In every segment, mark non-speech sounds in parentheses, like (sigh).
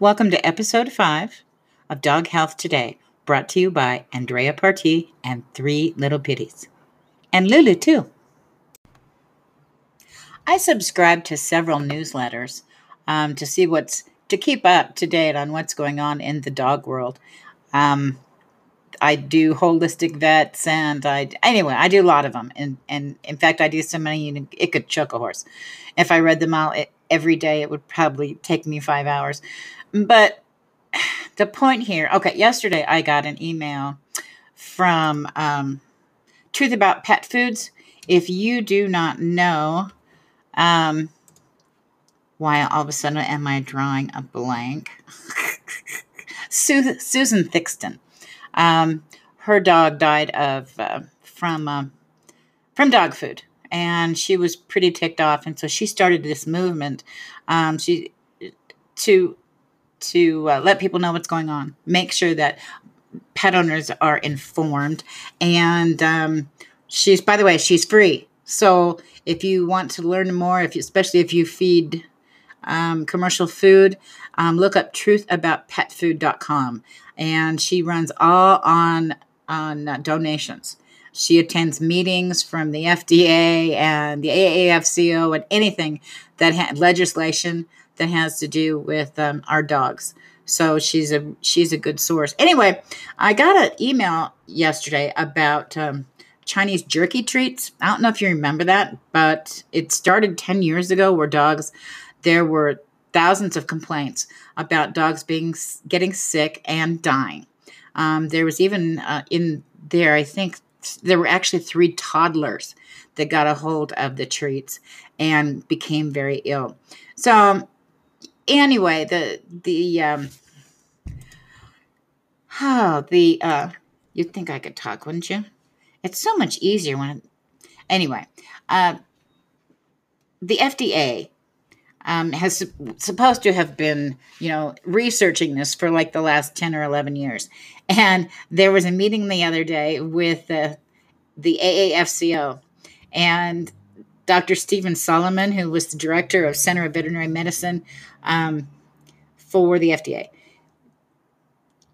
Welcome to episode five of Dog Health Today, brought to you by Andrea Partee and Three Little Pitties. And Lulu, too. I subscribe to several newsletters um, to see what's to keep up to date on what's going on in the dog world. Um, I do holistic vets, and I anyway I do a lot of them, and and in fact I do so many it could choke a horse. If I read them all every day, it would probably take me five hours. But (sighs) the point here, okay, yesterday I got an email from um, Truth About Pet Foods. If you do not know, um, why all of a sudden am I drawing a blank? (laughs) Susan Thixton. Um, her dog died of uh, from uh, from dog food, and she was pretty ticked off, and so she started this movement. Um, she to to uh, let people know what's going on, make sure that pet owners are informed, and um, she's by the way she's free. So if you want to learn more, if you, especially if you feed um, commercial food, um, look up truthaboutpetfood.com. And she runs all on, on uh, donations. She attends meetings from the FDA and the AAFCO and anything that ha- legislation that has to do with um, our dogs. So she's a she's a good source. Anyway, I got an email yesterday about um, Chinese jerky treats. I don't know if you remember that, but it started ten years ago, where dogs there were thousands of complaints about dogs being getting sick and dying. Um, there was even uh, in there, I think there were actually three toddlers that got a hold of the treats and became very ill. So anyway, the the um, oh the uh, you'd think I could talk, wouldn't you? It's so much easier when. Anyway, uh, the FDA um, has supposed to have been, you know, researching this for like the last 10 or 11 years. And there was a meeting the other day with the, the AAFCO and Dr. Stephen Solomon, who was the director of Center of Veterinary Medicine um, for the FDA,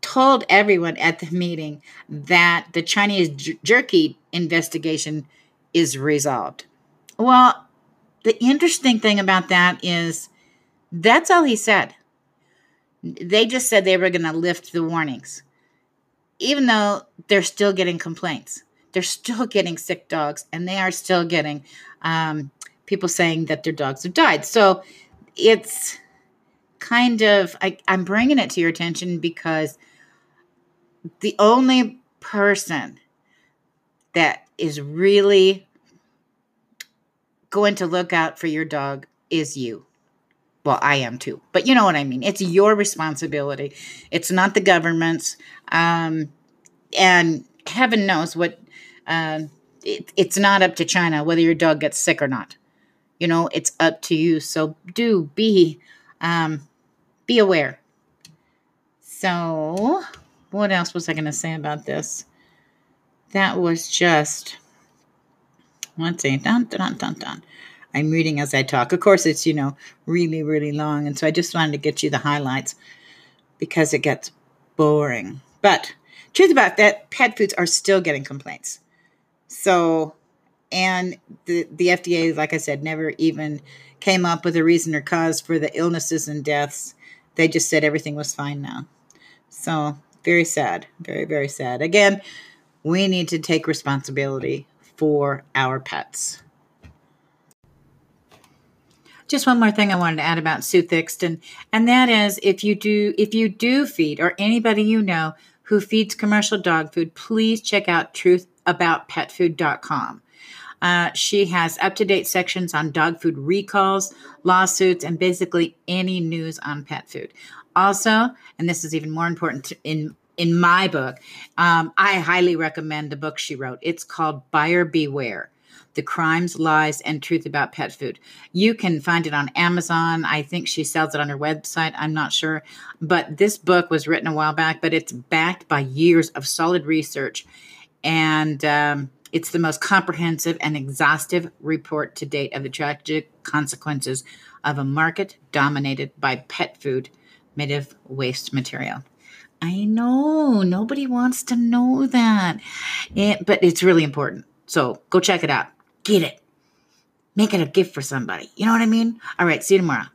told everyone at the meeting that the Chinese jerky investigation is resolved. Well, the interesting thing about that is that's all he said. They just said they were going to lift the warnings, even though they're still getting complaints. They're still (laughs) getting sick dogs, and they are still getting um, people saying that their dogs have died. So it's kind of, I, I'm bringing it to your attention because the only person that is really going to look out for your dog is you. Well, I am too, but you know what I mean. It's your responsibility. It's not the government's. Um, and heaven knows what. Uh, it, it's not up to China whether your dog gets sick or not. You know, it's up to you. So do be, um, be aware. So, what else was I going to say about this? That was just let's see. Dun, dun, dun, dun. I'm reading as I talk. Of course, it's, you know, really, really long. And so I just wanted to get you the highlights because it gets boring. But truth about that, pet foods are still getting complaints. So, and the, the FDA, like I said, never even came up with a reason or cause for the illnesses and deaths. They just said everything was fine now. So, very sad. Very, very sad. Again, we need to take responsibility for our pets. Just one more thing I wanted to add about Sue Thixton, and that is if you do if you do feed or anybody you know who feeds commercial dog food, please check out truthaboutpetfood.com. Uh, she has up to date sections on dog food recalls, lawsuits, and basically any news on pet food. Also, and this is even more important in in my book, um, I highly recommend the book she wrote. It's called Buyer Beware The Crimes, Lies, and Truth About Pet Food. You can find it on Amazon. I think she sells it on her website. I'm not sure. But this book was written a while back, but it's backed by years of solid research. And um, it's the most comprehensive and exhaustive report to date of the tragic consequences of a market dominated by pet food made of waste material. I know nobody wants to know that, it, but it's really important. So go check it out. Get it. Make it a gift for somebody. You know what I mean? All right. See you tomorrow.